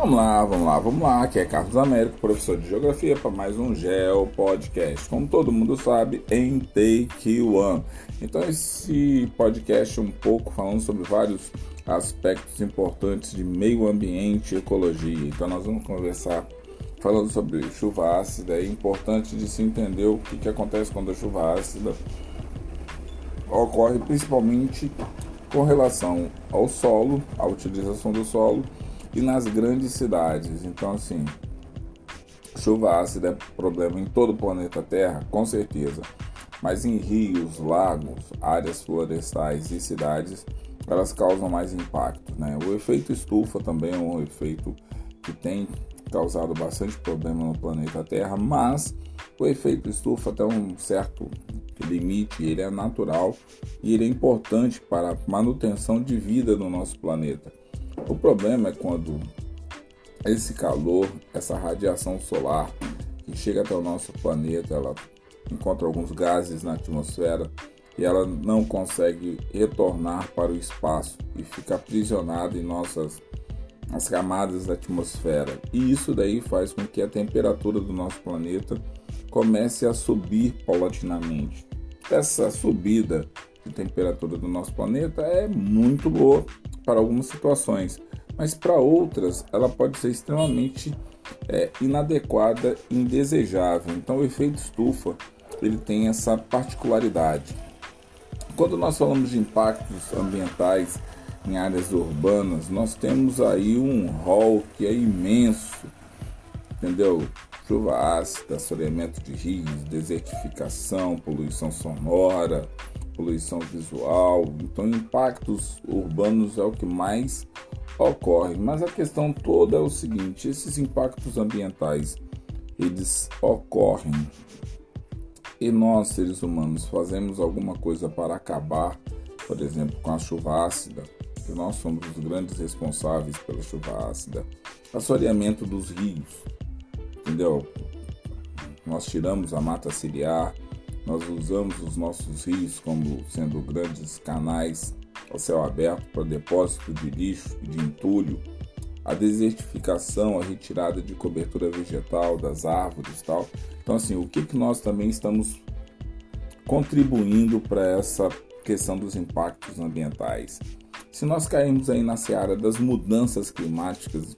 Vamos lá, vamos lá, vamos lá. Aqui é Carlos Américo, professor de Geografia, para mais um Geo Podcast. Como todo mundo sabe, em Take One. Então, esse podcast é um pouco falando sobre vários aspectos importantes de meio ambiente e ecologia. Então, nós vamos conversar falando sobre chuva ácida. É importante de se entender o que, que acontece quando a chuva ácida ocorre, principalmente com relação ao solo, à utilização do solo e nas grandes cidades. Então, assim, chuva ácida é problema em todo o planeta Terra, com certeza. Mas em rios, lagos, áreas florestais e cidades, elas causam mais impacto. Né? O efeito estufa também é um efeito que tem causado bastante problema no planeta Terra, mas o efeito estufa até um certo limite, ele é natural e ele é importante para a manutenção de vida no nosso planeta. O problema é quando esse calor, essa radiação solar que chega até o nosso planeta, ela encontra alguns gases na atmosfera e ela não consegue retornar para o espaço e fica aprisionada em nossas as camadas da atmosfera. E isso daí faz com que a temperatura do nosso planeta comece a subir paulatinamente. Essa subida de temperatura do nosso planeta é muito boa para algumas situações, mas para outras ela pode ser extremamente é, inadequada, indesejável. Então o efeito estufa ele tem essa particularidade. Quando nós falamos de impactos ambientais em áreas urbanas, nós temos aí um rol que é imenso, entendeu? Chuva ácida, assoreamento de rios, desertificação, poluição sonora, poluição visual. Então, impactos urbanos é o que mais ocorre. Mas a questão toda é o seguinte: esses impactos ambientais eles ocorrem e nós, seres humanos, fazemos alguma coisa para acabar, por exemplo, com a chuva ácida, que nós somos os grandes responsáveis pela chuva ácida, assoreamento dos rios, entendeu? Nós tiramos a mata ciliar, nós usamos os nossos rios como sendo grandes canais ao céu aberto para depósito de lixo e de entulho, a desertificação, a retirada de cobertura vegetal das árvores, tal. Então assim, o que que nós também estamos contribuindo para essa questão dos impactos ambientais? Se nós cairmos aí na seara das mudanças climáticas,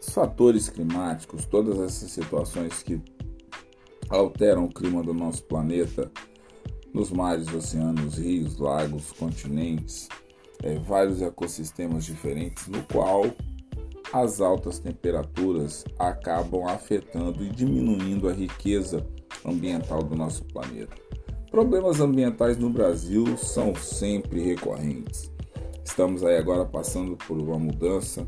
os fatores climáticos, todas essas situações que alteram o clima do nosso planeta, nos mares, oceanos, rios, lagos, continentes, é, vários ecossistemas diferentes, no qual as altas temperaturas acabam afetando e diminuindo a riqueza ambiental do nosso planeta. Problemas ambientais no Brasil são sempre recorrentes. Estamos aí agora passando por uma mudança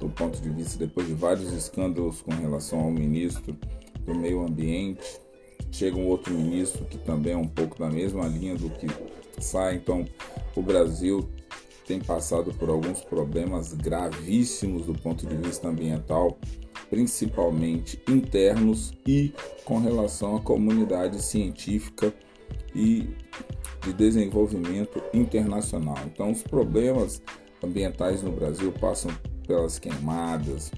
do ponto de vista depois de vários escândalos com relação ao ministro do meio ambiente. Chega um outro ministro que também é um pouco da mesma linha do que sai. Então, o Brasil tem passado por alguns problemas gravíssimos do ponto de vista ambiental, principalmente internos e com relação à comunidade científica e de desenvolvimento internacional. Então, os problemas ambientais no Brasil passam pelas queimadas,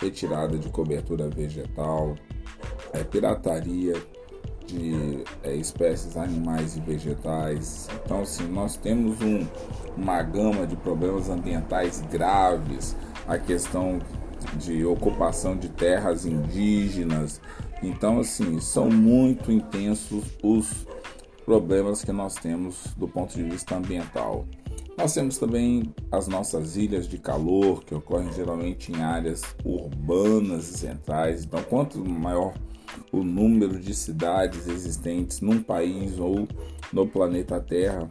retirada de cobertura vegetal, é, pirataria de é, espécies animais e vegetais. Então, assim, nós temos um, uma gama de problemas ambientais graves, a questão de ocupação de terras indígenas. Então, assim, são muito intensos os problemas que nós temos do ponto de vista ambiental. Nós temos também as nossas ilhas de calor, que ocorrem geralmente em áreas urbanas e centrais. Então, quanto maior o número de cidades existentes num país ou no planeta Terra,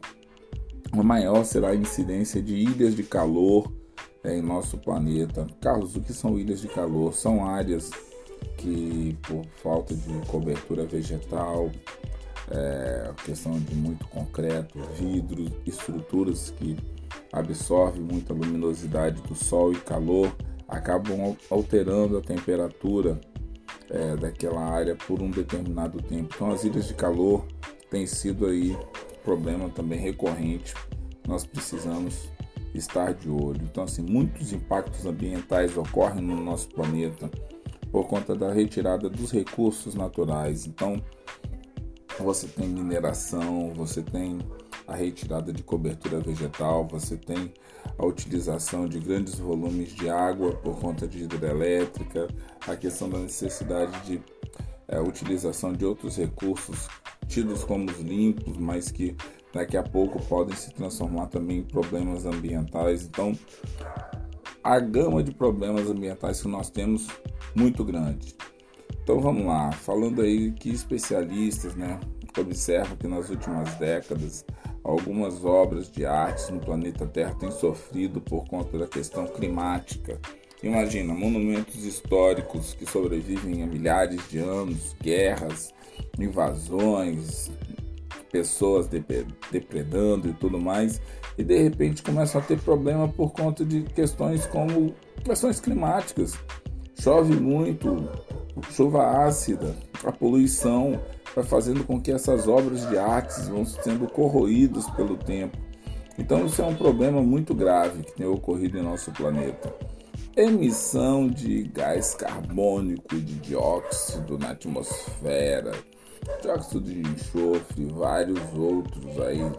maior será a incidência de ilhas de calor é, em nosso planeta. Carlos, o que são ilhas de calor? São áreas que, por falta de cobertura vegetal, é, questão de muito concreto, vidro, estruturas que absorvem muita luminosidade do sol e calor, acabam alterando a temperatura é, daquela área por um determinado tempo. Então as ilhas de calor têm sido aí problema também recorrente. Nós precisamos estar de olho. Então, assim, muitos impactos ambientais ocorrem no nosso planeta por conta da retirada dos recursos naturais. Então, você tem mineração, você tem a retirada de cobertura vegetal, você tem a utilização de grandes volumes de água por conta de hidrelétrica, a questão da necessidade de é, utilização de outros recursos tidos como limpos, mas que daqui a pouco podem se transformar também em problemas ambientais. Então, a gama de problemas ambientais que nós temos muito grande. Então vamos lá, falando aí que especialistas, né, observam que nas últimas décadas algumas obras de arte no planeta Terra têm sofrido por conta da questão climática. Imagina, monumentos históricos que sobrevivem há milhares de anos, guerras, invasões, pessoas depredando e tudo mais, e de repente começam a ter problema por conta de questões como questões climáticas. Chove muito, chuva ácida, a poluição vai fazendo com que essas obras de artes vão sendo corroídas pelo tempo. Então isso é um problema muito grave que tem ocorrido em nosso planeta. Emissão de gás carbônico e de dióxido na atmosfera, dióxido de enxofre, vários outros aí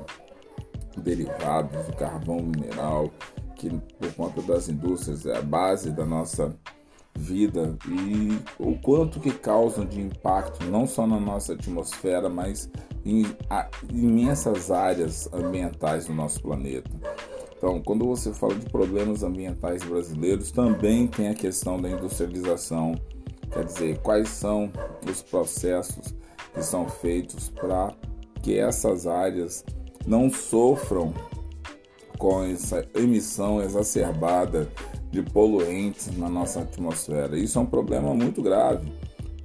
derivados do carvão mineral, que por conta das indústrias é a base da nossa vida e o quanto que causam de impacto não só na nossa atmosfera, mas em imensas áreas ambientais do nosso planeta. Então, quando você fala de problemas ambientais brasileiros, também tem a questão da industrialização, quer dizer, quais são os processos que são feitos para que essas áreas não sofram com essa emissão exacerbada de poluentes na nossa atmosfera. Isso é um problema muito grave,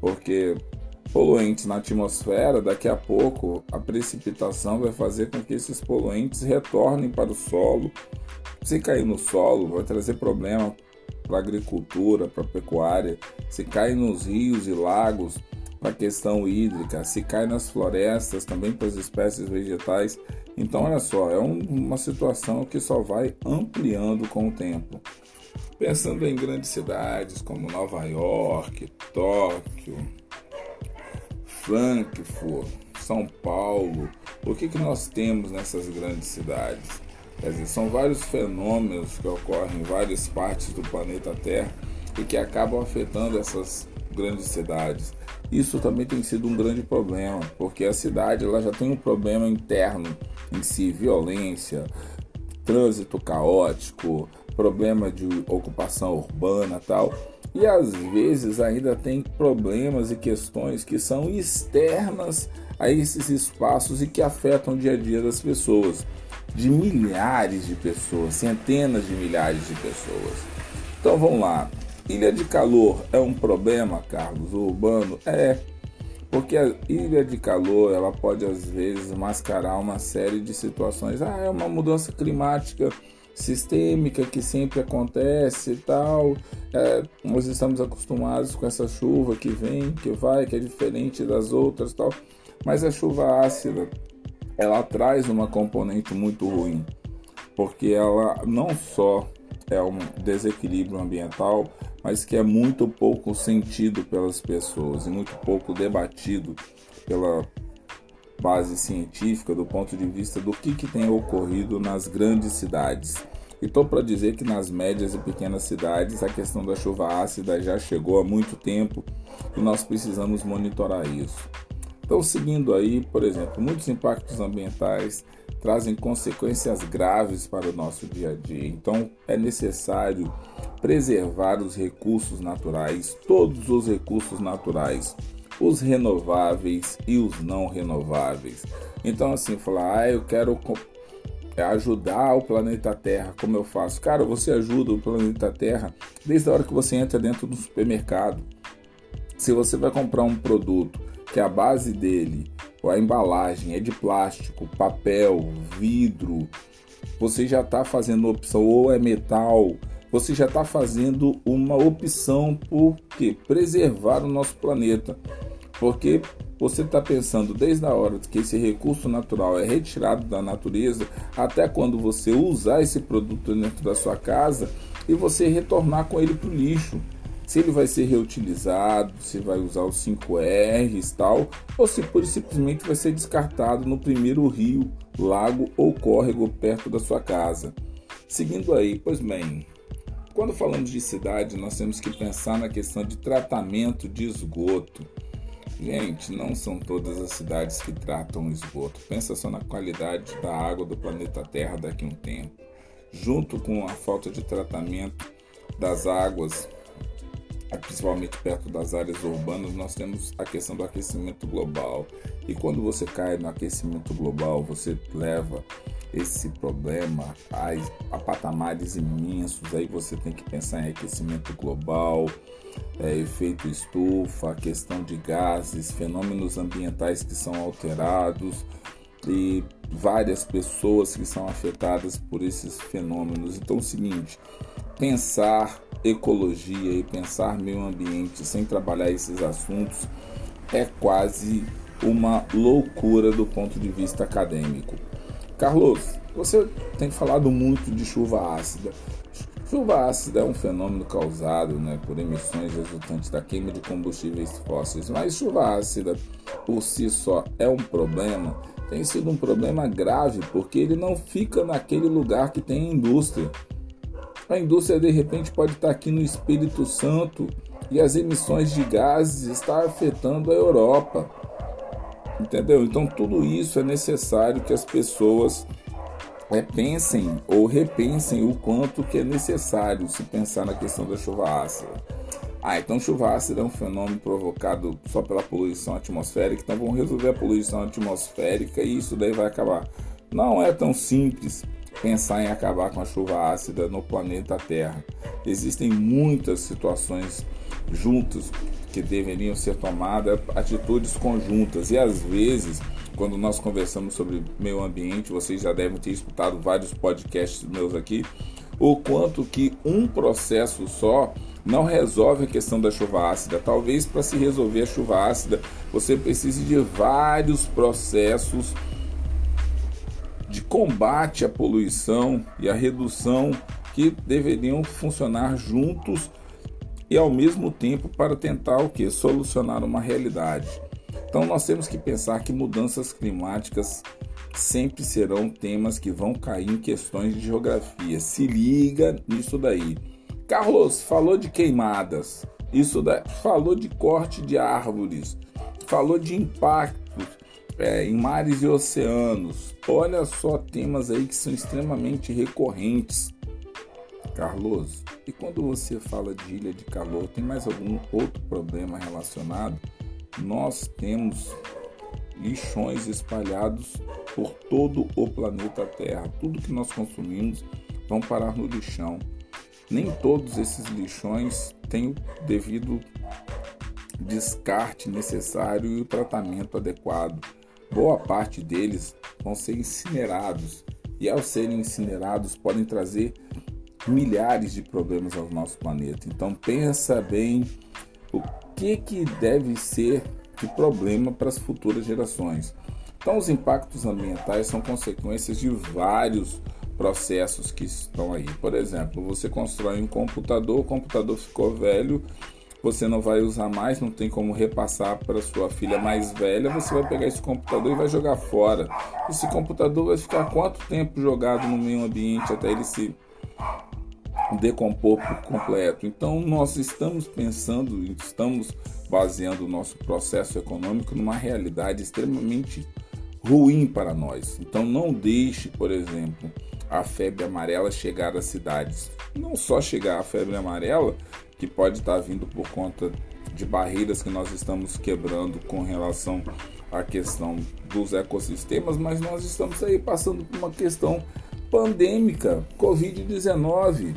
porque poluentes na atmosfera, daqui a pouco a precipitação vai fazer com que esses poluentes retornem para o solo. Se cair no solo, vai trazer problema para a agricultura, para a pecuária. Se cair nos rios e lagos, para a questão hídrica, se cai nas florestas, também para as espécies vegetais. Então, olha só, é um, uma situação que só vai ampliando com o tempo. Pensando em grandes cidades como Nova York, Tóquio, Frankfurt, São Paulo, o que, que nós temos nessas grandes cidades? Quer dizer, são vários fenômenos que ocorrem em várias partes do planeta Terra e que acabam afetando essas grandes cidades. Isso também tem sido um grande problema, porque a cidade ela já tem um problema interno em si, violência, trânsito caótico, problema de ocupação urbana, tal. E às vezes ainda tem problemas e questões que são externas a esses espaços e que afetam o dia a dia das pessoas, de milhares de pessoas, centenas de milhares de pessoas. Então vamos lá. Ilha de calor é um problema, Carlos, urbano? É, porque a ilha de calor ela pode às vezes mascarar uma série de situações. Ah, é uma mudança climática sistêmica que sempre acontece e tal. É, nós estamos acostumados com essa chuva que vem, que vai, que é diferente das outras tal. Mas a chuva ácida ela traz uma componente muito ruim, porque ela não só é um desequilíbrio ambiental, mas que é muito pouco sentido pelas pessoas e muito pouco debatido pela base científica do ponto de vista do que, que tem ocorrido nas grandes cidades. E estou para dizer que nas médias e pequenas cidades a questão da chuva ácida já chegou há muito tempo e nós precisamos monitorar isso. Então, seguindo aí, por exemplo, muitos impactos ambientais trazem consequências graves para o nosso dia a dia. Então, é necessário preservar os recursos naturais, todos os recursos naturais, os renováveis e os não renováveis. Então, assim, falar, ah, eu quero ajudar o planeta Terra, como eu faço? Cara, você ajuda o planeta Terra desde a hora que você entra dentro do supermercado. Se você vai comprar um produto que a base dele a embalagem é de plástico, papel, vidro, você já está fazendo opção ou é metal, você já está fazendo uma opção por quê? preservar o nosso planeta. Porque você está pensando desde a hora que esse recurso natural é retirado da natureza até quando você usar esse produto dentro da sua casa e você retornar com ele para o lixo. Se ele vai ser reutilizado, se vai usar os 5Rs tal, ou se por simplesmente vai ser descartado no primeiro rio, lago ou córrego perto da sua casa. Seguindo aí, pois bem, quando falamos de cidade, nós temos que pensar na questão de tratamento de esgoto. Gente, não são todas as cidades que tratam esgoto. Pensa só na qualidade da água do planeta Terra daqui a um tempo. Junto com a falta de tratamento das águas, principalmente perto das áreas urbanas, nós temos a questão do aquecimento global. E quando você cai no aquecimento global, você leva esse problema a, a patamares imensos. Aí você tem que pensar em aquecimento global, é, efeito estufa, questão de gases, fenômenos ambientais que são alterados e várias pessoas que são afetadas por esses fenômenos. Então, é o seguinte: pensar ecologia e pensar meio ambiente sem trabalhar esses assuntos é quase uma loucura do ponto de vista acadêmico. Carlos, você tem falado muito de chuva ácida. Chuva ácida é um fenômeno causado né, por emissões resultantes da queima de combustíveis fósseis, mas chuva ácida por si só é um problema. Tem sido um problema grave porque ele não fica naquele lugar que tem indústria. A indústria de repente pode estar aqui no Espírito Santo e as emissões de gases estão afetando a Europa. Entendeu? Então tudo isso é necessário que as pessoas é, pensem ou repensem o quanto que é necessário se pensar na questão da chuva ácida. Ah, então chuva ácida é um fenômeno provocado só pela poluição atmosférica, então vamos resolver a poluição atmosférica e isso daí vai acabar. Não é tão simples pensar em acabar com a chuva ácida no planeta Terra. Existem muitas situações juntas que deveriam ser tomadas atitudes conjuntas e às vezes quando nós conversamos sobre meio ambiente, vocês já devem ter escutado vários podcasts meus aqui, o quanto que um processo só não resolve a questão da chuva ácida. Talvez para se resolver a chuva ácida, você precise de vários processos de combate à poluição e à redução que deveriam funcionar juntos e ao mesmo tempo para tentar o que solucionar uma realidade. Então nós temos que pensar que mudanças climáticas sempre serão temas que vão cair em questões de geografia. Se liga nisso daí. Carlos falou de queimadas, isso daí, falou de corte de árvores, falou de impactos é, em mares e oceanos. Olha só temas aí que são extremamente recorrentes. Carlos, e quando você fala de ilha de calor, tem mais algum outro problema relacionado? Nós temos lixões espalhados por todo o planeta Terra. Tudo que nós consumimos vão parar no lixão. Nem todos esses lixões têm o devido descarte necessário e o tratamento adequado. Boa parte deles vão ser incinerados e, ao serem incinerados, podem trazer milhares de problemas ao nosso planeta. Então pensa bem o que, que deve ser de problema para as futuras gerações. Então os impactos ambientais são consequências de vários processos que estão aí. Por exemplo, você constrói um computador, o computador ficou velho, você não vai usar mais, não tem como repassar para sua filha mais velha, você vai pegar esse computador e vai jogar fora. Esse computador vai ficar quanto tempo jogado no meio ambiente até ele se decompor por completo. Então, nós estamos pensando, estamos baseando o nosso processo econômico numa realidade extremamente ruim para nós. Então, não deixe, por exemplo, a febre amarela chegar às cidades. Não só chegar a febre amarela, que pode estar vindo por conta de barreiras que nós estamos quebrando com relação à questão dos ecossistemas, mas nós estamos aí passando por uma questão pandêmica, Covid-19,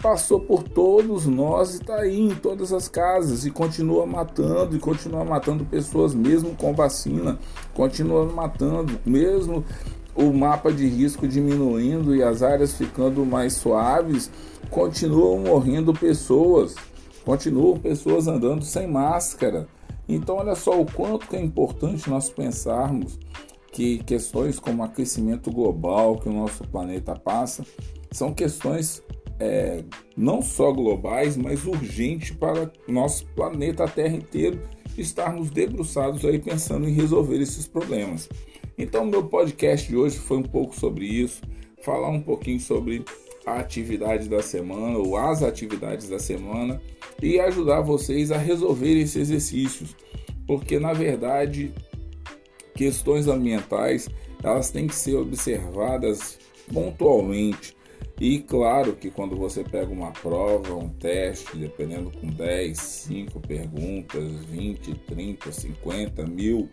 passou por todos nós e está aí em todas as casas e continua matando e continua matando pessoas mesmo com vacina, continua matando mesmo o mapa de risco diminuindo e as áreas ficando mais suaves, continuam morrendo pessoas, continuam pessoas andando sem máscara. Então, olha só o quanto é importante nós pensarmos que questões como aquecimento global que o nosso planeta passa são questões é, não só globais, mas urgentes para nosso planeta Terra inteiro estarmos debruçados aí pensando em resolver esses problemas. Então, meu podcast de hoje foi um pouco sobre isso, falar um pouquinho sobre a atividade da semana ou as atividades da semana e ajudar vocês a resolver esses exercícios, porque na verdade questões ambientais elas têm que ser observadas pontualmente. E claro que quando você pega uma prova, um teste, dependendo com 10, 5 perguntas, 20, 30, 50, mil,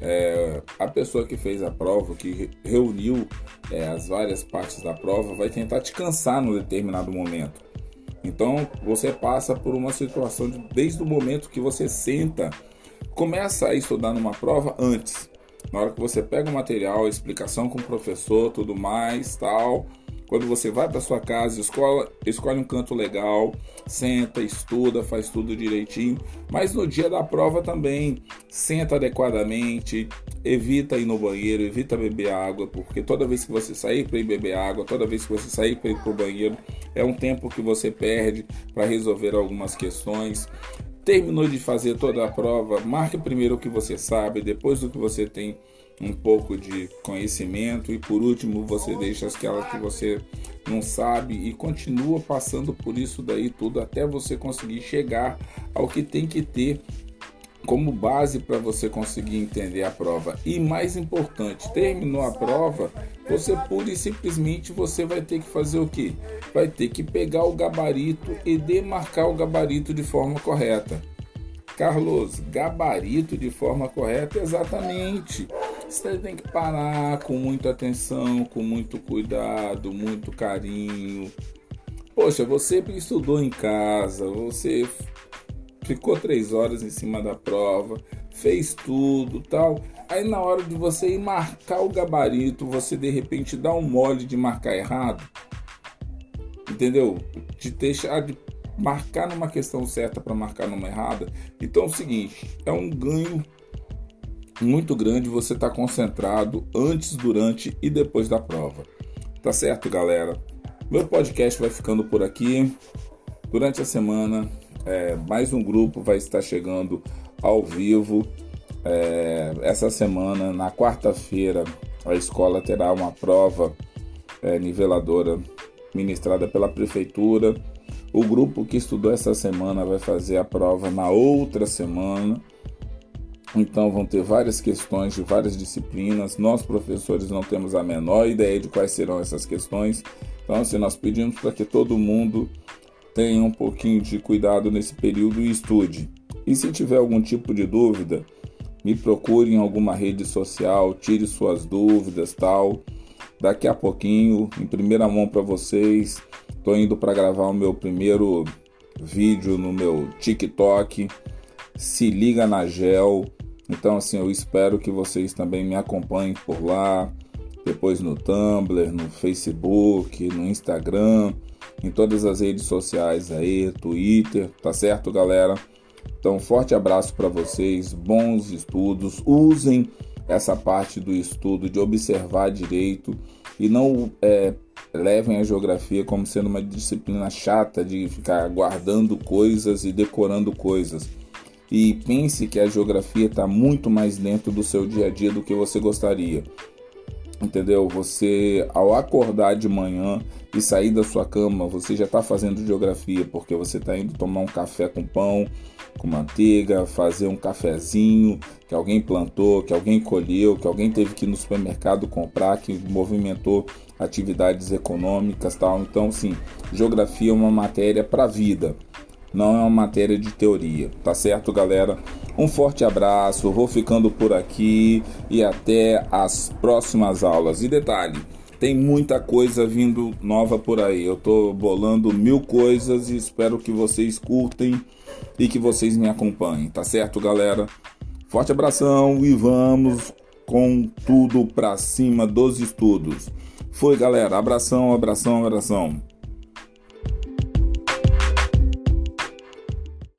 é, a pessoa que fez a prova, que reuniu é, as várias partes da prova, vai tentar te cansar no determinado momento. Então você passa por uma situação de, desde o momento que você senta, começa a estudar numa prova antes. Na hora que você pega o material, a explicação com o professor, tudo mais, tal, quando você vai para sua casa, escola, escolhe um canto legal, senta, estuda, faz tudo direitinho. Mas no dia da prova também, senta adequadamente, evita ir no banheiro, evita beber água, porque toda vez que você sair para ir beber água, toda vez que você sair para ir para o banheiro, é um tempo que você perde para resolver algumas questões. Terminou de fazer toda a prova, marque primeiro o que você sabe, depois o que você tem um pouco de conhecimento e por último você deixa aquelas que você não sabe e continua passando por isso daí tudo até você conseguir chegar ao que tem que ter como base para você conseguir entender a prova. E mais importante, terminou a prova, você pura e simplesmente você vai ter que fazer o que? Vai ter que pegar o gabarito e demarcar o gabarito de forma correta. Carlos, gabarito de forma correta, exatamente. Você tem que parar com muita atenção, com muito cuidado, muito carinho. Poxa, você estudou em casa, você ficou três horas em cima da prova, fez tudo tal. Aí na hora de você ir marcar o gabarito, você de repente dá um mole de marcar errado. Entendeu? De deixar de marcar numa questão certa para marcar numa errada. Então é o seguinte, é um ganho muito grande você estar tá concentrado antes, durante e depois da prova. Tá certo, galera? Meu podcast vai ficando por aqui. Durante a semana, é, mais um grupo vai estar chegando ao vivo. É, essa semana, na quarta-feira, a escola terá uma prova é, niveladora ministrada pela prefeitura. O grupo que estudou essa semana vai fazer a prova na outra semana. Então vão ter várias questões de várias disciplinas. Nós professores não temos a menor ideia de quais serão essas questões. Então, assim, nós pedimos para que todo mundo tenha um pouquinho de cuidado nesse período e estude. E se tiver algum tipo de dúvida, me procure em alguma rede social, tire suas dúvidas, tal. Daqui a pouquinho, em primeira mão para vocês, estou indo para gravar o meu primeiro vídeo no meu TikTok. Se liga na Gel. Então, assim, eu espero que vocês também me acompanhem por lá, depois no Tumblr, no Facebook, no Instagram, em todas as redes sociais aí, Twitter, tá certo, galera? Então, forte abraço para vocês, bons estudos, usem essa parte do estudo de observar direito e não é, levem a geografia como sendo uma disciplina chata de ficar guardando coisas e decorando coisas e pense que a geografia está muito mais dentro do seu dia a dia do que você gostaria. Entendeu? Você, ao acordar de manhã e sair da sua cama, você já está fazendo geografia, porque você está indo tomar um café com pão, com manteiga, fazer um cafezinho que alguém plantou, que alguém colheu, que alguém teve que ir no supermercado comprar, que movimentou atividades econômicas, tal. Então, sim, geografia é uma matéria para a vida não é uma matéria de teoria, tá certo, galera? Um forte abraço, vou ficando por aqui e até as próximas aulas. E detalhe, tem muita coisa vindo nova por aí. Eu tô bolando mil coisas e espero que vocês curtem e que vocês me acompanhem, tá certo, galera? Forte abração e vamos com tudo pra cima dos estudos. Foi, galera. Abração, abração, abração.